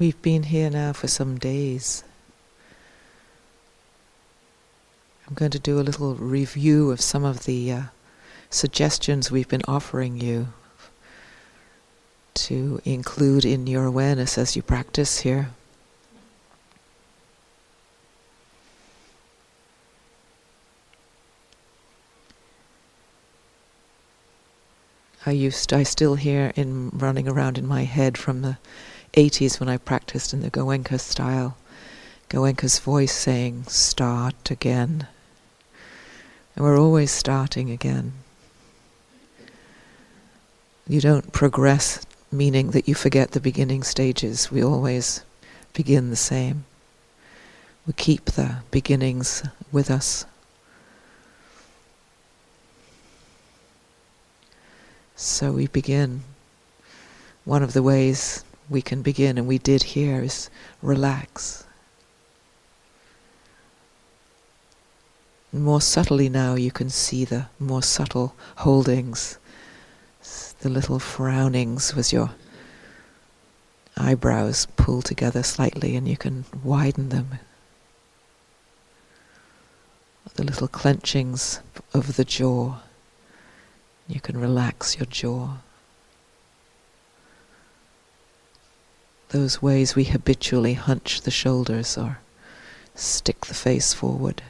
We've been here now for some days. I'm going to do a little review of some of the uh, suggestions we've been offering you to include in your awareness as you practice here. I used, I still hear in running around in my head from the 80s when I practiced in the Goenka style, Goenka's voice saying, start again. And we're always starting again. You don't progress, meaning that you forget the beginning stages. We always begin the same. We keep the beginnings with us. So we begin. One of the ways we can begin, and we did here, is relax. More subtly now, you can see the more subtle holdings, the little frownings with your eyebrows pull together slightly, and you can widen them. The little clenchings of the jaw. You can relax your jaw. Those ways we habitually hunch the shoulders or stick the face forward.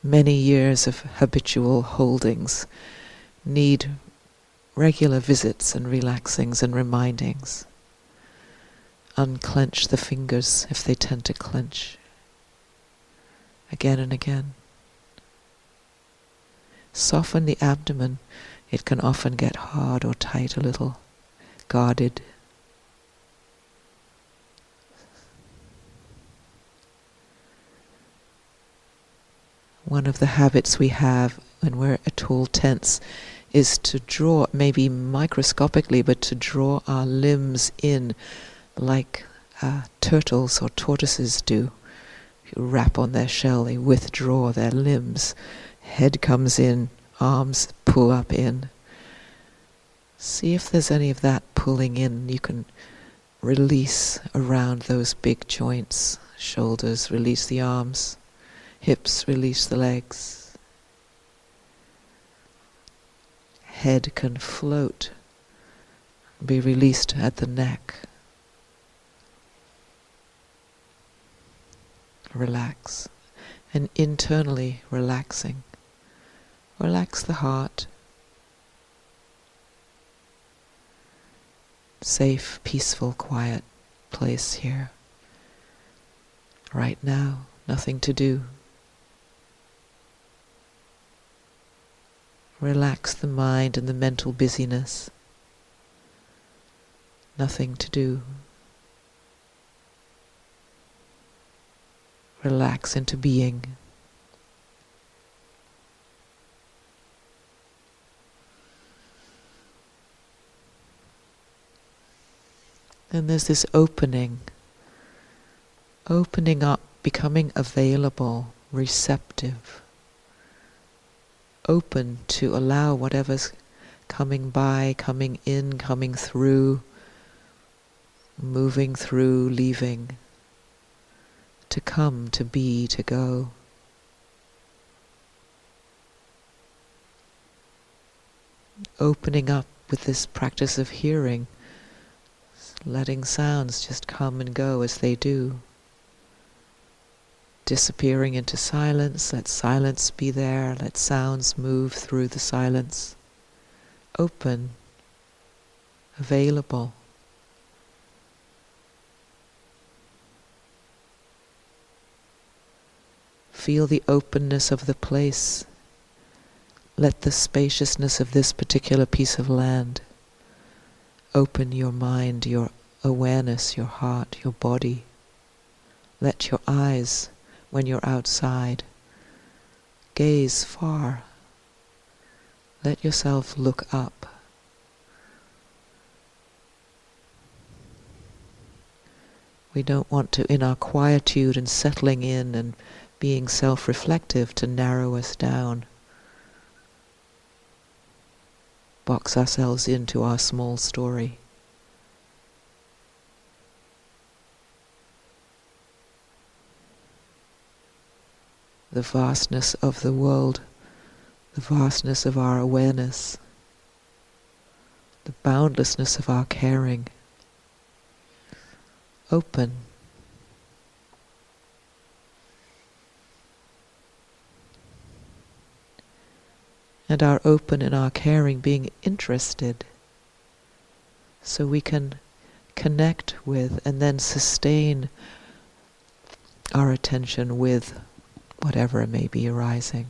Many years of habitual holdings need regular visits and relaxings and remindings. Unclench the fingers if they tend to clench again and again. Soften the abdomen. It can often get hard or tight a little, guarded. One of the habits we have when we're at all tense is to draw, maybe microscopically, but to draw our limbs in like uh, turtles or tortoises do you rap on their shell, they withdraw their limbs. Head comes in, arms pull up in. See if there's any of that pulling in. You can release around those big joints. Shoulders, release the arms. Hips, release the legs. Head can float, be released at the neck. relax, and internally relaxing. Relax the heart. Safe, peaceful, quiet place here. Right now, nothing to do. Relax the mind and the mental busyness. Nothing to do. relax into being. And there's this opening, opening up, becoming available, receptive, open to allow whatever's coming by, coming in, coming through, moving through, leaving to come, to be, to go. Opening up with this practice of hearing, letting sounds just come and go as they do. Disappearing into silence, let silence be there, let sounds move through the silence. Open, available. Feel the openness of the place. Let the spaciousness of this particular piece of land open your mind, your awareness, your heart, your body. Let your eyes, when you're outside, gaze far. Let yourself look up. We don't want to, in our quietude and settling in and being self reflective to narrow us down. Box ourselves into our small story. The vastness of the world, the vastness of our awareness, the boundlessness of our caring. Open. And our open and our caring being interested so we can connect with and then sustain our attention with whatever may be arising.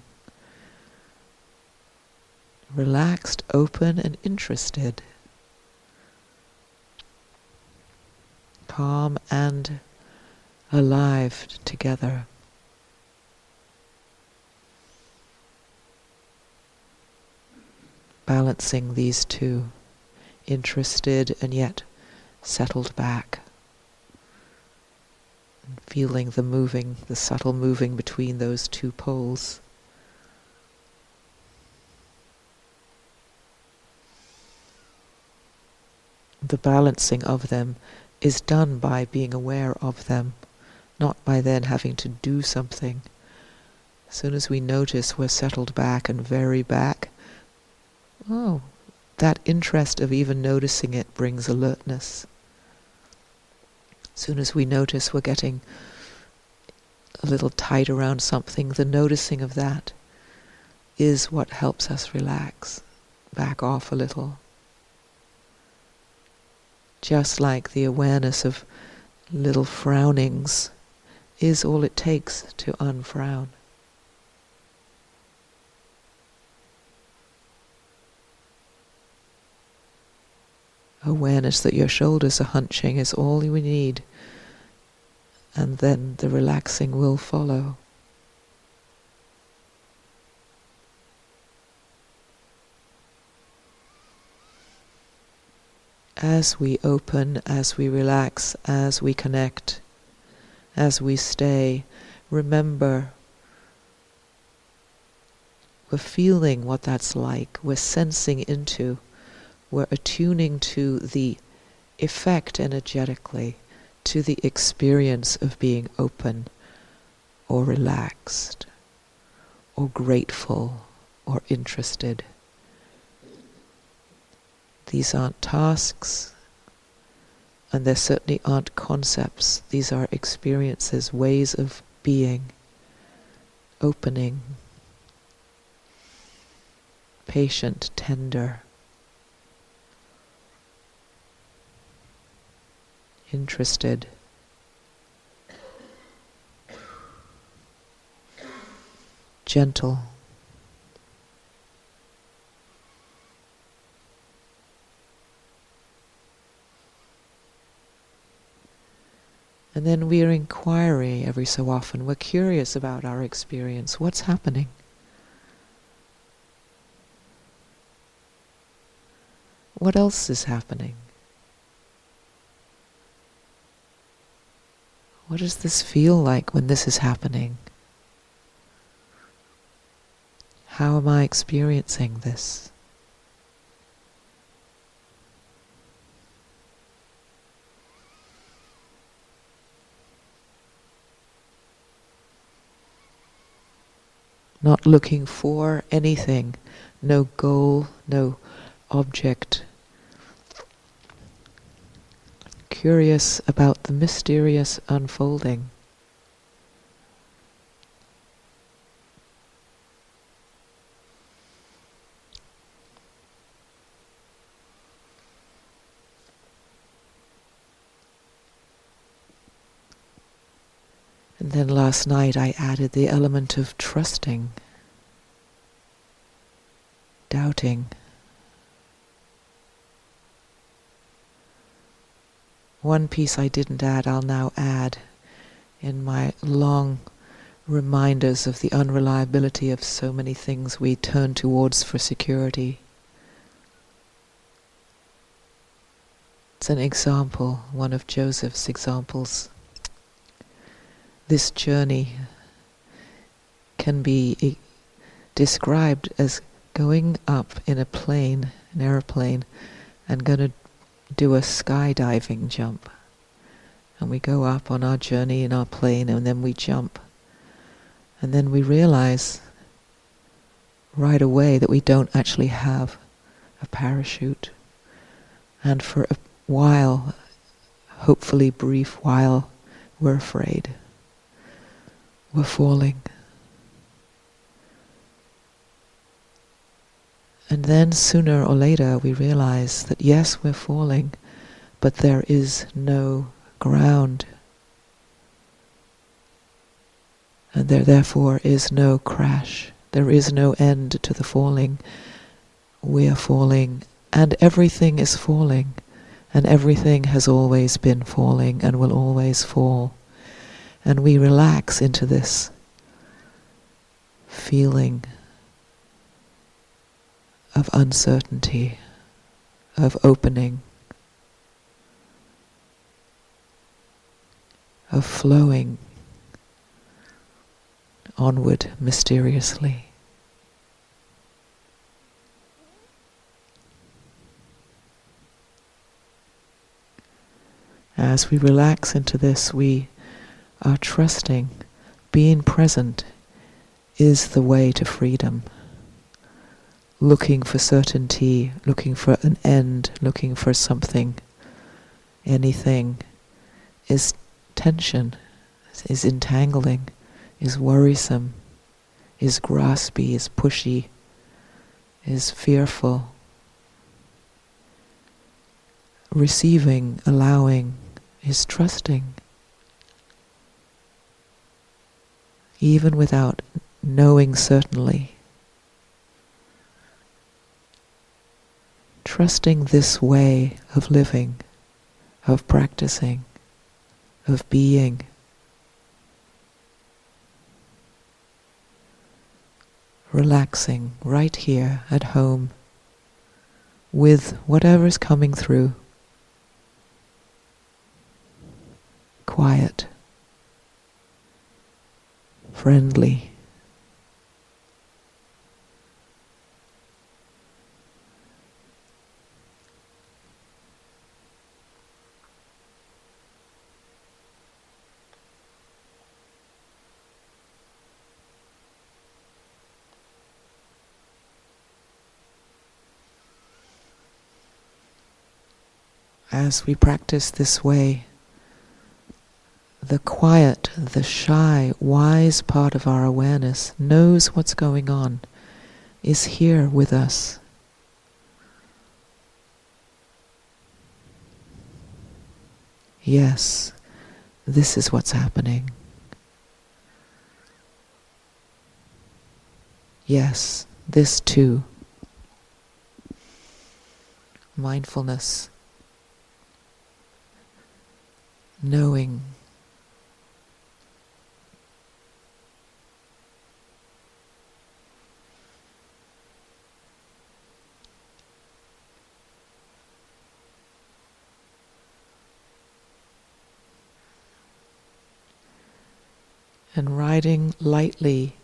Relaxed, open, and interested. Calm and alive together. Balancing these two, interested and yet settled back. And feeling the moving, the subtle moving between those two poles. The balancing of them is done by being aware of them, not by then having to do something. As soon as we notice we're settled back and very back, oh, that interest of even noticing it brings alertness. As soon as we notice we're getting a little tight around something, the noticing of that is what helps us relax, back off a little. Just like the awareness of little frownings is all it takes to unfrown. Awareness that your shoulders are hunching is all you need, and then the relaxing will follow. As we open, as we relax, as we connect, as we stay, remember we're feeling what that's like, we're sensing into we're attuning to the effect energetically, to the experience of being open or relaxed or grateful or interested. These aren't tasks, and there certainly aren't concepts. These are experiences, ways of being, opening, patient, tender. Interested. Gentle. And then we are inquiry every so often. We're curious about our experience. What's happening? What else is happening? What does this feel like when this is happening? How am I experiencing this? Not looking for anything, no goal, no object, curious about the mysterious unfolding. And then last night I added the element of trusting, doubting. One piece I didn't add, I'll now add in my long reminders of the unreliability of so many things we turn towards for security. It's an example, one of Joseph's examples. This journey can be described as going up in a plane an aeroplane, and going to do a skydiving jump. And we go up on our journey in our plane and then we jump. And then we realize right away that we don't actually have a parachute. And for a while, hopefully brief while, we're afraid. We're falling. And then sooner or later we realize that yes, we're falling, but there is no ground. And there therefore is no crash. There is no end to the falling. We are falling, and everything is falling, and everything has always been falling and will always fall. And we relax into this feeling of uncertainty, of opening, of flowing onward mysteriously. As we relax into this, we are trusting being present is the way to freedom looking for certainty, looking for an end, looking for something, anything, is tension, is entangling, is worrisome, is graspy, is pushy, is fearful. Receiving, allowing, is trusting. Even without knowing certainly. Trusting this way of living, of practicing, of being. Relaxing right here at home with whatever's coming through. Quiet, friendly. As we practice this way, the quiet, the shy, wise part of our awareness knows what's going on, is here with us. Yes, this is what's happening. Yes, this too. Mindfulness knowing. And riding lightly,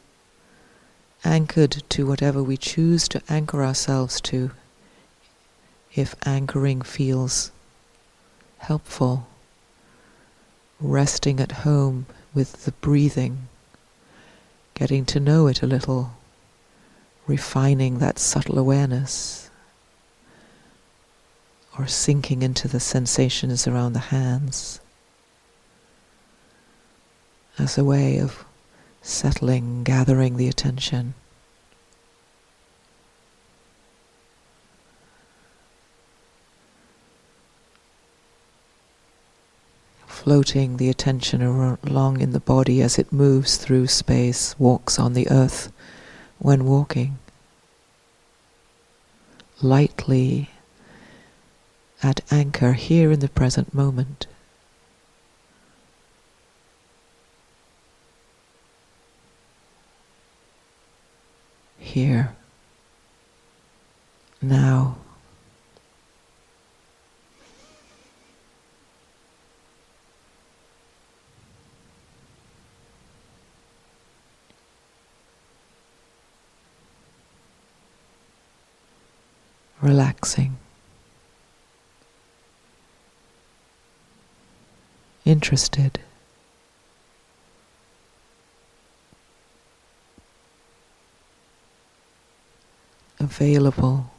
anchored to whatever we choose to anchor ourselves to, if anchoring feels helpful resting at home with the breathing, getting to know it a little, refining that subtle awareness, or sinking into the sensations around the hands as a way of settling, gathering the attention. Floating the attention along in the body as it moves through space, walks on the earth when walking. Lightly at anchor here in the present moment. Here, now. Relaxing, interested. Available.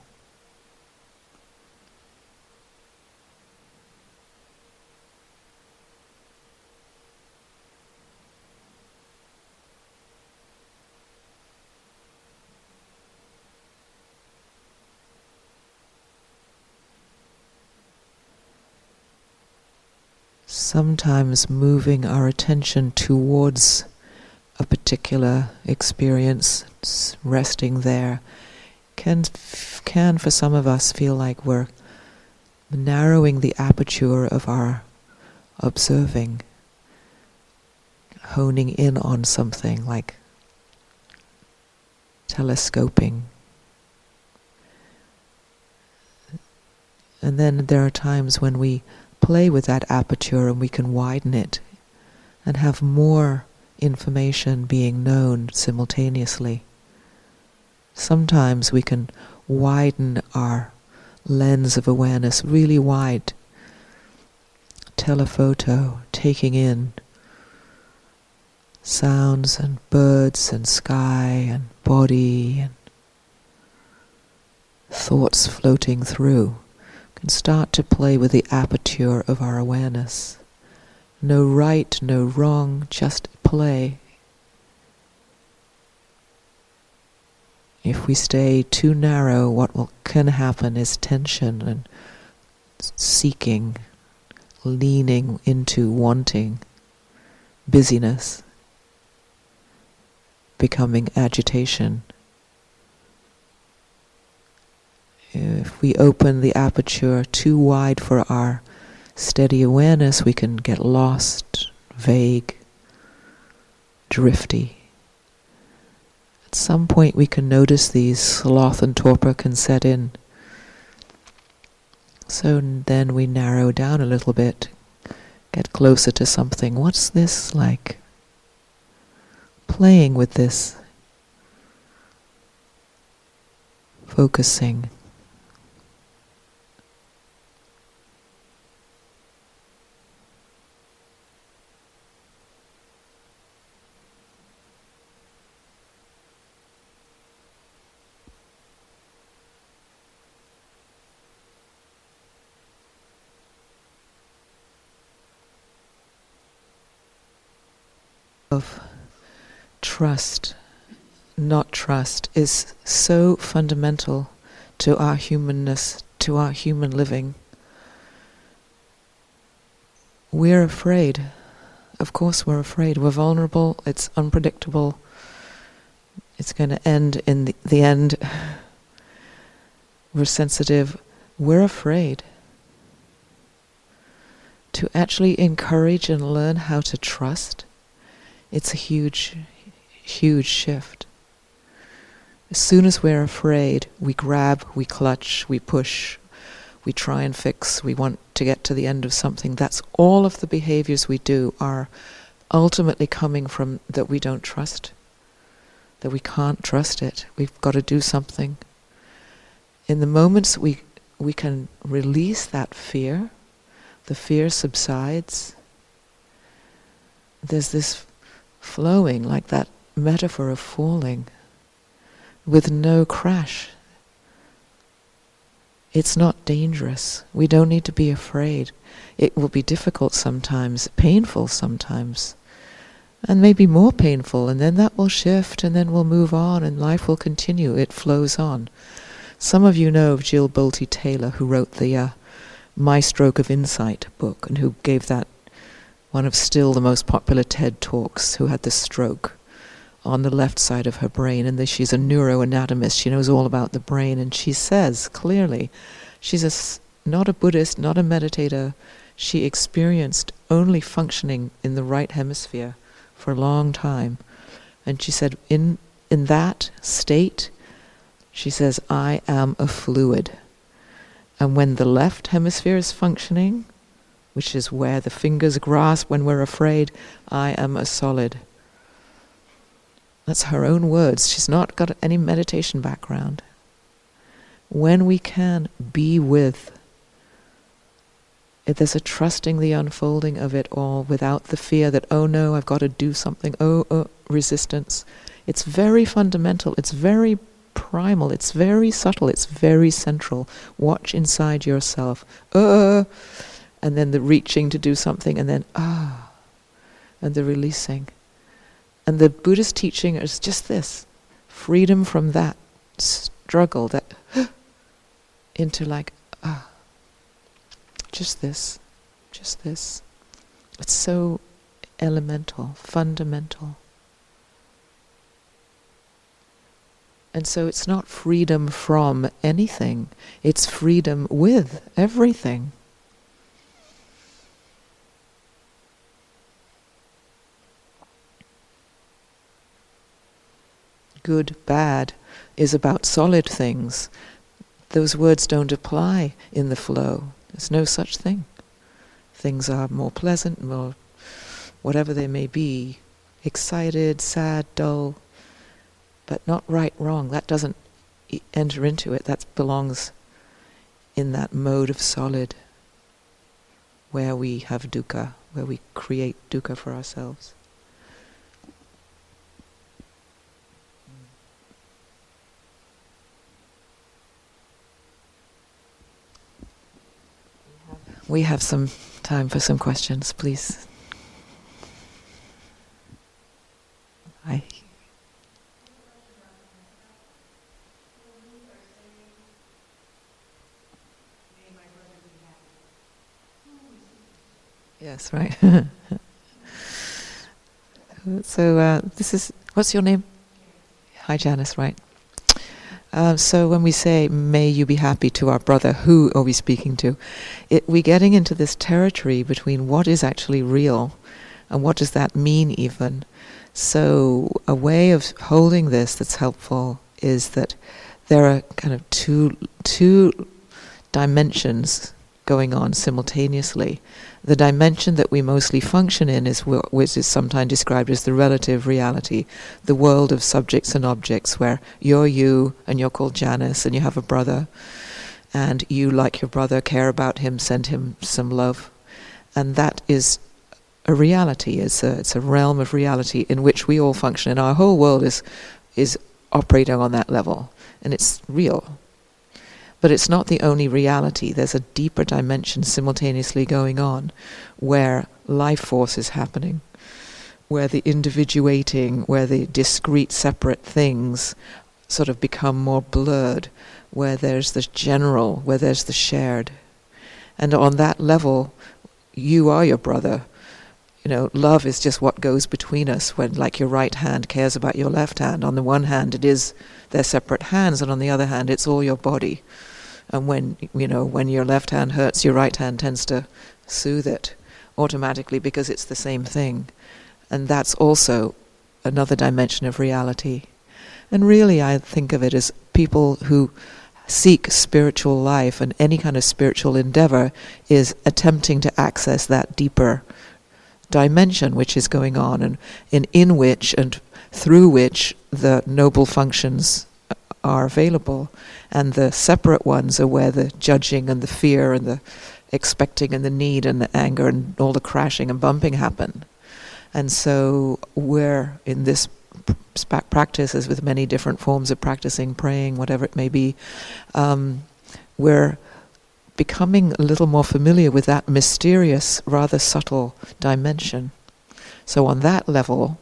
Sometimes moving our attention towards a particular experience, resting there, can, can for some of us feel like we're narrowing the aperture of our observing, honing in on something like telescoping. And then there are times when we play with that aperture and we can widen it and have more information being known simultaneously. Sometimes we can widen our lens of awareness really wide, telephoto, taking in sounds and birds and sky and body and thoughts floating through can start to play with the aperture of our awareness. No right, no wrong, just play. If we stay too narrow, what will, can happen is tension and seeking, leaning into wanting, busyness, becoming agitation. If we open the aperture too wide for our steady awareness, we can get lost, vague, drifty. At some point, we can notice these sloth and torpor can set in. So then we narrow down a little bit, get closer to something. What's this like? Playing with this, focusing. Of trust, not trust, is so fundamental to our humanness, to our human living. We're afraid. Of course, we're afraid. We're vulnerable. It's unpredictable. It's going to end in the, the end. We're sensitive. We're afraid. To actually encourage and learn how to trust it's a huge, huge shift. As soon as we're afraid, we grab, we clutch, we push, we try and fix, we want to get to the end of something. That's all of the behaviors we do are ultimately coming from that we don't trust, that we can't trust it. We've got to do something. In the moments we we can release that fear, the fear subsides. There's this flowing like that metaphor of falling with no crash. It's not dangerous. We don't need to be afraid. It will be difficult sometimes, painful sometimes, and maybe more painful, and then that will shift, and then we'll move on, and life will continue. It flows on. Some of you know of Jill Bolte Taylor, who wrote the uh, My Stroke of Insight book, and who gave that one of still the most popular TED Talks, who had the stroke on the left side of her brain. And this, she's a neuroanatomist. She knows all about the brain. And she says clearly, she's a, not a Buddhist, not a meditator. She experienced only functioning in the right hemisphere for a long time. And she said, in, in that state, she says, I am a fluid. And when the left hemisphere is functioning, which is where the fingers grasp when we're afraid, I am a solid. That's her own words. She's not got any meditation background. when we can be with if there's a trusting the unfolding of it all without the fear that, oh no, I've got to do something, oh, oh, resistance. It's very fundamental, it's very primal, it's very subtle, it's very central. Watch inside yourself. Uh, and then the reaching to do something, and then ah, and the releasing. And the Buddhist teaching is just this freedom from that struggle, that into like, ah just this, just this. It's so elemental, fundamental. And so it's not freedom from anything, it's freedom with everything. Good, bad is about solid things. Those words don't apply in the flow. There's no such thing. Things are more pleasant, more whatever they may be, excited, sad, dull, but not right, wrong. That doesn't enter into it. That belongs in that mode of solid where we have dukkha, where we create dukkha for ourselves. We have some time for some questions, please. Hi. Yes, right. so uh, this is what's your name? Hi, Janice. Right. Uh, so when we say "May you be happy" to our brother, who are we speaking to? It, we're getting into this territory between what is actually real and what does that mean, even. So a way of holding this that's helpful is that there are kind of two two dimensions going on simultaneously. The dimension that we mostly function in is which is sometimes described as the relative reality, the world of subjects and objects, where you're you and you're called Janice and you have a brother, and you, like your brother, care about him, send him some love, and that is a reality. It's a it's a realm of reality in which we all function, and our whole world is is operating on that level, and it's real. But it's not the only reality. There's a deeper dimension simultaneously going on where life force is happening, where the individuating, where the discrete, separate things sort of become more blurred, where there's the general, where there's the shared. And on that level, you are your brother. You know, love is just what goes between us when, like, your right hand cares about your left hand. On the one hand, it is their separate hands, and on the other hand, it's all your body. And when you know when your left hand hurts, your right hand tends to soothe it automatically because it's the same thing. And that's also another dimension of reality. And really, I think of it as people who seek spiritual life and any kind of spiritual endeavor is attempting to access that deeper dimension which is going on and in, in which and through which the noble functions are available, and the separate ones are where the judging and the fear and the expecting and the need and the anger and all the crashing and bumping happen. And so we're in this practice, as with many different forms of practicing, praying, whatever it may be, um, we're becoming a little more familiar with that mysterious, rather subtle dimension. So on that level,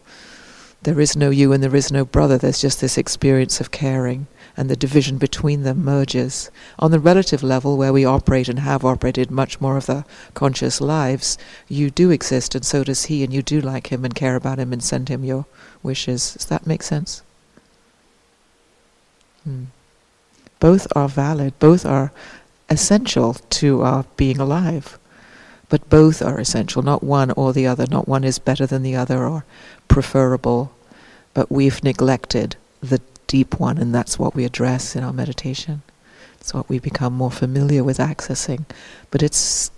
there is no you and there is no brother. There's just this experience of caring and the division between them merges. On the relative level, where we operate and have operated much more of the conscious lives, you do exist and so does he, and you do like him and care about him and send him your wishes. Does that make sense? Hmm. Both are valid, both are essential to our being alive. But both are essential, not one or the other. Not one is better than the other or preferable. But we've neglected the deep one, and that's what we address in our meditation. It's what we become more familiar with accessing. But it's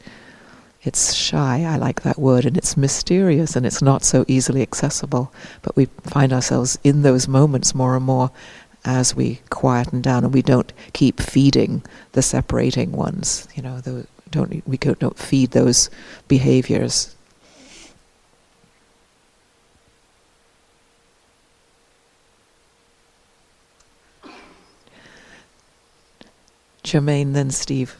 it's shy, I like that word, and it's mysterious and it's not so easily accessible. But we find ourselves in those moments more and more as we quieten down and we don't keep feeding the separating ones. You know, the, don't we don't feed those behaviors. Jermaine, then Steve.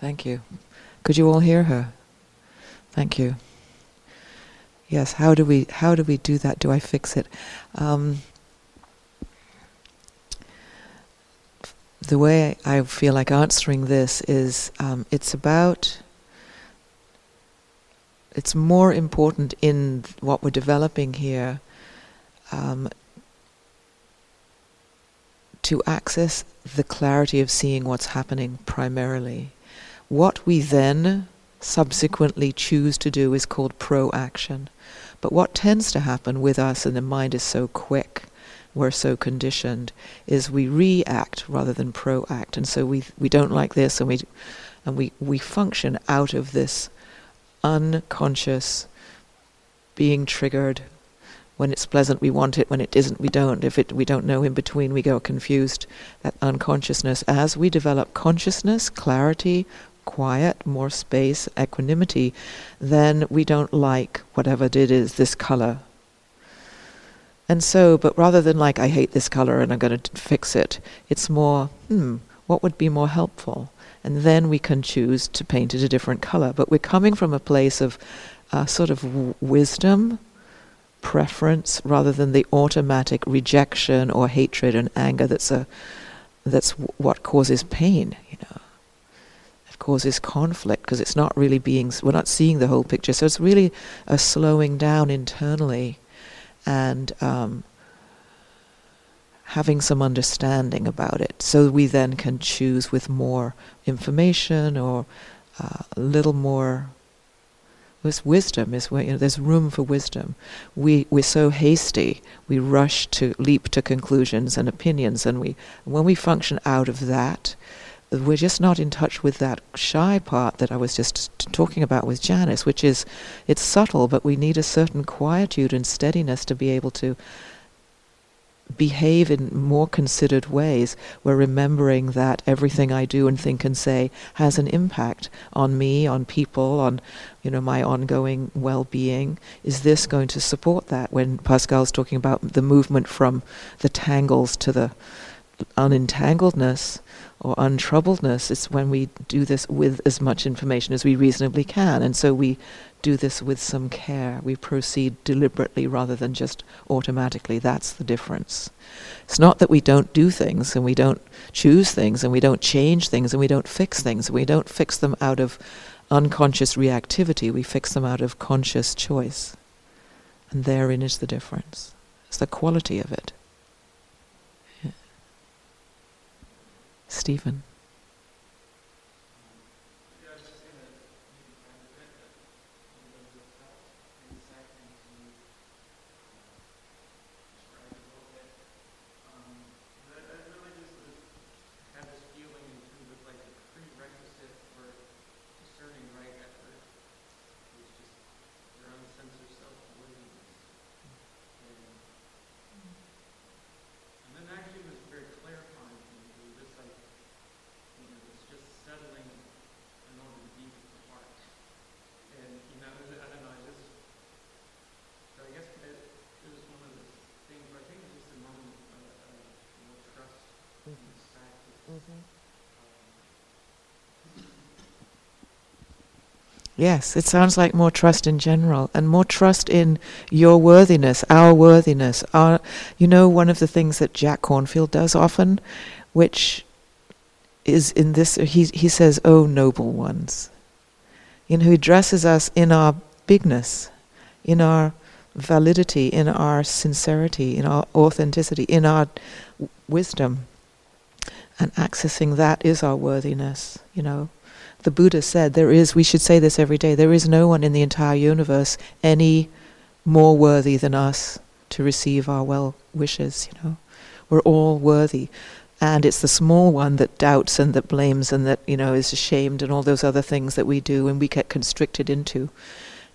Thank you. Could you all hear her? Thank you. Yes. How do we how do we do that? Do I fix it? Um, the way I feel like answering this is um, it's about it's more important in what we're developing here um, to access the clarity of seeing what's happening primarily. What we then subsequently choose to do is called proaction. But what tends to happen with us, and the mind is so quick, we're so conditioned, is we react rather than proact. And so we, we don't like this, and, we, and we, we function out of this unconscious being triggered. When it's pleasant, we want it. When it isn't, we don't. If it, we don't know in between, we go confused. That unconsciousness. As we develop consciousness, clarity, quiet, more space, equanimity, then we don't like whatever it is, this color. And so, but rather than like, I hate this color and I'm going to fix it, it's more, hmm, what would be more helpful? And then we can choose to paint it a different color. But we're coming from a place of uh, sort of w- wisdom, preference, rather than the automatic rejection or hatred and anger that's, a, that's w- what causes pain, causes conflict because it's not really being, we're not seeing the whole picture. So it's really a slowing down internally and um, having some understanding about it. So we then can choose with more information or uh, a little more. This wisdom is where you know, there's room for wisdom. We we're so hasty. We rush to leap to conclusions and opinions, and we when we function out of that, we're just not in touch with that shy part that I was just talking about with Janice, which is it's subtle, but we need a certain quietude and steadiness to be able to behave in more considered ways. We're remembering that everything I do and think and say has an impact on me, on people, on you know my ongoing well-being. Is this going to support that? When Pascal's talking about the movement from the tangles to the unentangledness or untroubledness is when we do this with as much information as we reasonably can. And so we do this with some care. We proceed deliberately rather than just automatically. That's the difference. It's not that we don't do things and we don't choose things and we don't change things and we don't fix things. We don't fix them out of unconscious reactivity. We fix them out of conscious choice. And therein is the difference. It's the quality of it. Stephen. Yes, it sounds like more trust in general and more trust in your worthiness, our worthiness. Our, you know, one of the things that Jack Kornfield does often, which is in this, he, he says, Oh, noble ones. You know, he addresses us in our bigness, in our validity, in our sincerity, in our authenticity, in our wisdom. And accessing that is our worthiness, you know the Buddha said there is, we should say this every day, there is no one in the entire universe any more worthy than us to receive our well wishes, you know. We're all worthy. And it's the small one that doubts and that blames and that, you know, is ashamed and all those other things that we do and we get constricted into.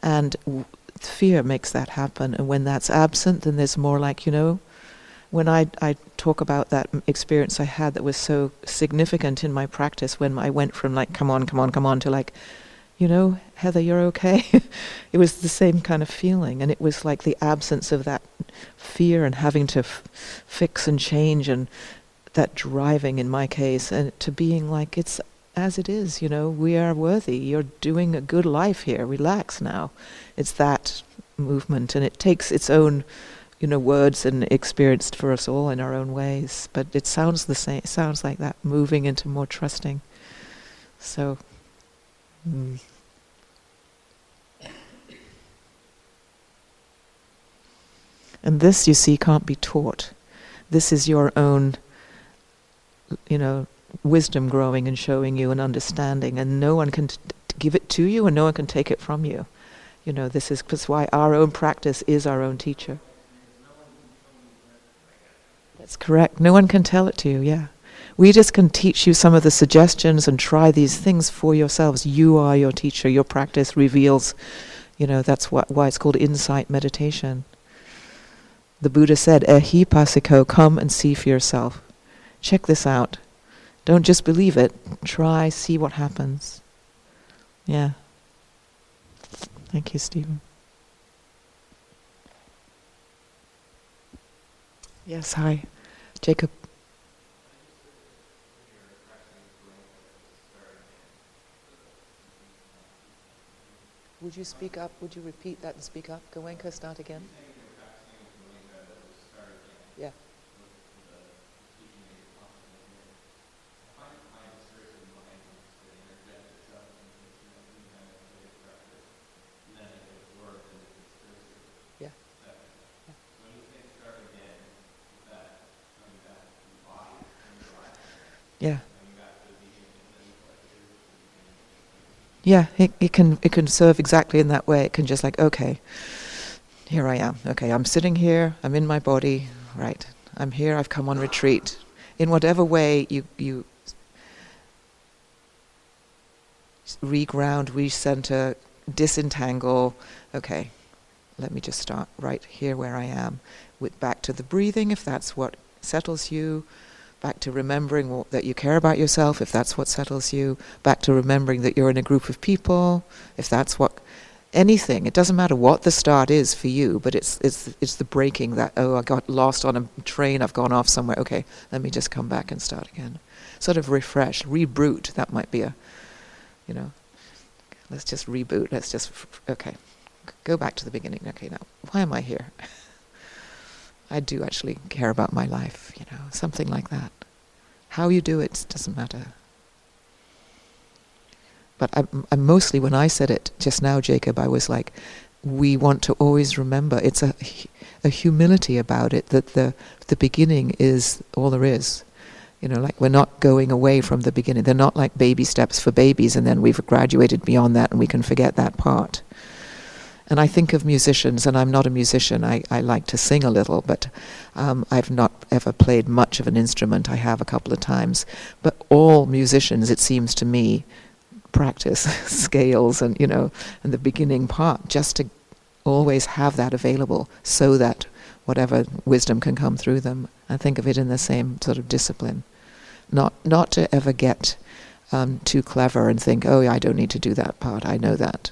And w- fear makes that happen. And when that's absent, then there's more like, you know, when I, I talk about that experience I had that was so significant in my practice when I went from like, come on, come on, come on, to like, you know, Heather, you're okay. it was the same kind of feeling. And it was like the absence of that fear and having to f- fix and change and that driving in my case and to being like, it's as it is, you know, we are worthy. You're doing a good life here. Relax now. It's that movement and it takes its own you know, words and experienced for us all in our own ways. But it sounds the same. It sounds like that, moving into more trusting. So. Mm. And this, you see, can't be taught. This is your own, you know, wisdom growing and showing you and understanding, and no one can t- give it to you, and no one can take it from you. You know, this is because why our own practice is our own teacher. That's correct. No one can tell it to you, yeah. We just can teach you some of the suggestions and try these things for yourselves. You are your teacher. Your practice reveals, you know, that's what, why it's called insight meditation. The Buddha said, Ehi passiko, come and see for yourself. Check this out. Don't just believe it. Try, see what happens. Yeah. Thank you, Stephen. Yes, hi. Jacob. Would you speak up? Would you repeat that and speak up? Goenka, start again. Yeah. Yeah. Yeah, it, it can it can serve exactly in that way. It can just like, okay, here I am. Okay, I'm sitting here, I'm in my body, right. I'm here, I've come on retreat. In whatever way you you reground, recenter, disentangle, okay, let me just start right here where I am. With back to the breathing if that's what settles you back to remembering that you care about yourself, if that's what settles you, back to remembering that you're in a group of people, if that's what anything. It doesn't matter what the start is for you, but it's it's it's the breaking that oh I got lost on a train, I've gone off somewhere. Okay, let me just come back and start again. Sort of refresh, reboot. That might be a, you know, let's just reboot. Let's just okay, go back to the beginning. Okay, now why am I here? I do actually care about my life, you know, something like that. How you do it doesn't matter. But I, I mostly, when I said it just now, Jacob, I was like, we want to always remember it's a, a humility about it that the, the beginning is all there is. You know, like we're not going away from the beginning. They're not like baby steps for babies and then we've graduated beyond that and we can forget that part. And I think of musicians, and I'm not a musician. I, I like to sing a little, but um, I've not ever played much of an instrument. I have a couple of times. But all musicians, it seems to me, practice scales and, you know, and the beginning part just to always have that available so that whatever wisdom can come through them. I think of it in the same sort of discipline. Not, not to ever get um, too clever and think, oh, I don't need to do that part. I know that.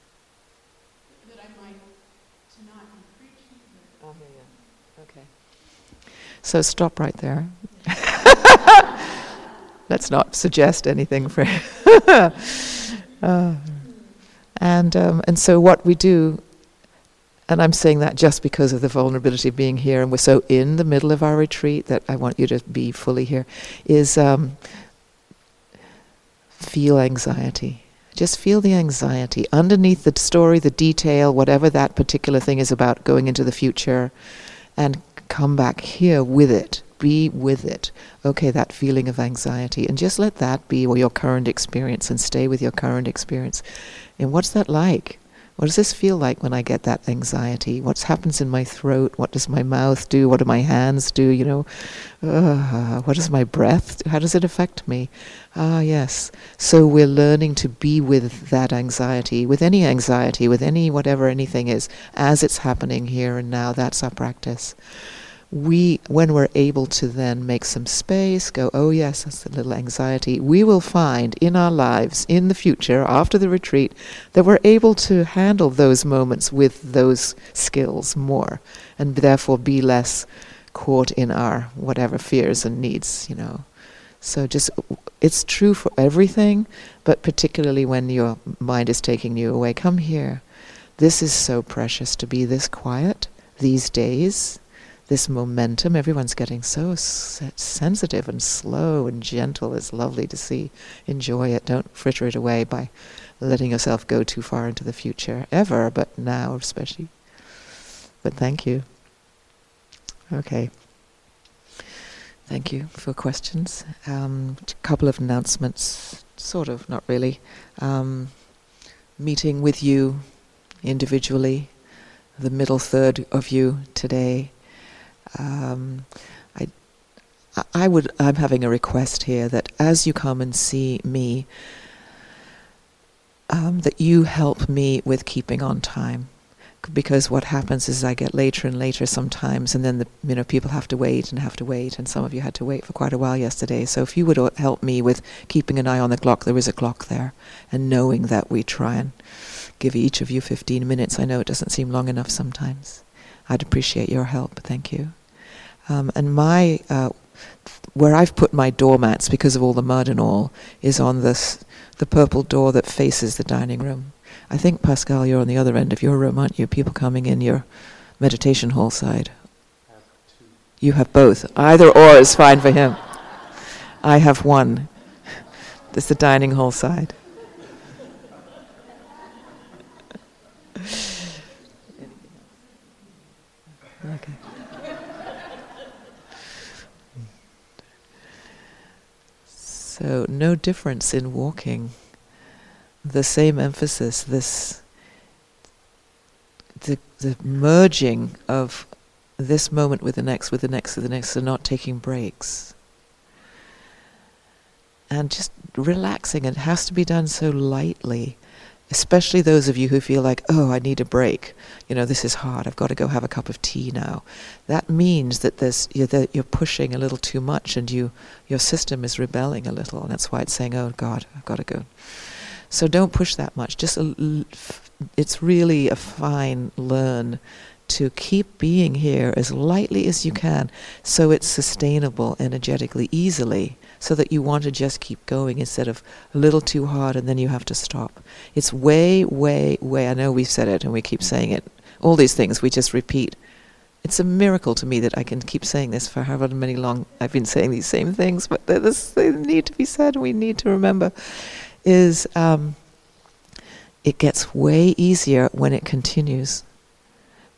That I might to not be preaching. Oh, yeah, yeah. Okay. So stop right there. Let's not suggest anything for. uh, and um, and so what we do, and I'm saying that just because of the vulnerability of being here, and we're so in the middle of our retreat that I want you to be fully here, is um, feel anxiety. Just feel the anxiety underneath the story, the detail, whatever that particular thing is about going into the future, and come back here with it. Be with it. Okay, that feeling of anxiety. And just let that be your current experience and stay with your current experience. And what's that like? What does this feel like when I get that anxiety? What happens in my throat? What does my mouth do? What do my hands do? You know, uh, what does my breath? Do? How does it affect me? Ah, yes. So we're learning to be with that anxiety, with any anxiety, with any whatever anything is, as it's happening here and now. That's our practice we, when we're able to then make some space, go, oh yes, that's a little anxiety, we will find in our lives in the future, after the retreat, that we're able to handle those moments with those skills more, and therefore be less caught in our whatever fears and needs, you know. So just, it's true for everything, but particularly when your mind is taking you away. Come here. This is so precious to be this quiet these days this momentum. Everyone's getting so sensitive and slow and gentle. It's lovely to see. Enjoy it. Don't fritter it away by letting yourself go too far into the future, ever, but now especially. But thank you. Okay. Thank you for questions. Um, a couple of announcements, sort of, not really. Um, meeting with you individually, the middle third of you today um, I, I would. I'm having a request here that as you come and see me, um, that you help me with keeping on time, because what happens is I get later and later sometimes, and then the you know people have to wait and have to wait, and some of you had to wait for quite a while yesterday. So if you would help me with keeping an eye on the clock, there is a clock there, and knowing that we try and give each of you 15 minutes. I know it doesn't seem long enough sometimes. I'd appreciate your help. Thank you. Um, and my uh, where I've put my doormats because of all the mud and all is on this the purple door that faces the dining room. I think Pascal, you're on the other end of your room, aren't you? People coming in your meditation hall side. Have you have both. Either or is fine for him. I have one. Is the dining hall side. okay. So, no difference in walking. The same emphasis, this the the merging of this moment with the next, with the next, with the next, and not taking breaks. And just relaxing. It has to be done so lightly especially those of you who feel like, oh, I need a break. You know, this is hard. I've got to go have a cup of tea now. That means that there's you're, that you're pushing a little too much, and you your system is rebelling a little, and that's why it's saying, oh God, I've got to go. So don't push that much. Just a, it's really a fine learn to keep being here as lightly as you can, so it's sustainable energetically, easily so that you want to just keep going instead of a little too hard and then you have to stop. It's way, way, way. I know we've said it and we keep saying it. All these things we just repeat. It's a miracle to me that I can keep saying this for however many long I've been saying these same things, but they need to be said and we need to remember. Is um, it gets way easier when it continues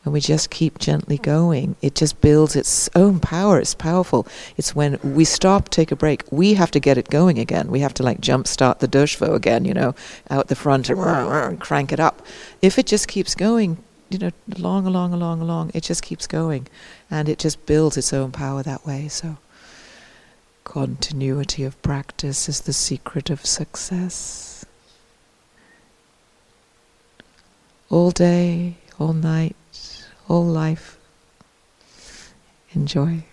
when we just keep gently going, it just builds its own power. It's powerful. It's when we stop, take a break, we have to get it going again. We have to like jump start the Deshvo again, you know, out the front and, and crank it up. If it just keeps going, you know, long, along, along, along, it just keeps going. And it just builds its own power that way. So, continuity of practice is the secret of success. All day, all night, all life. Enjoy.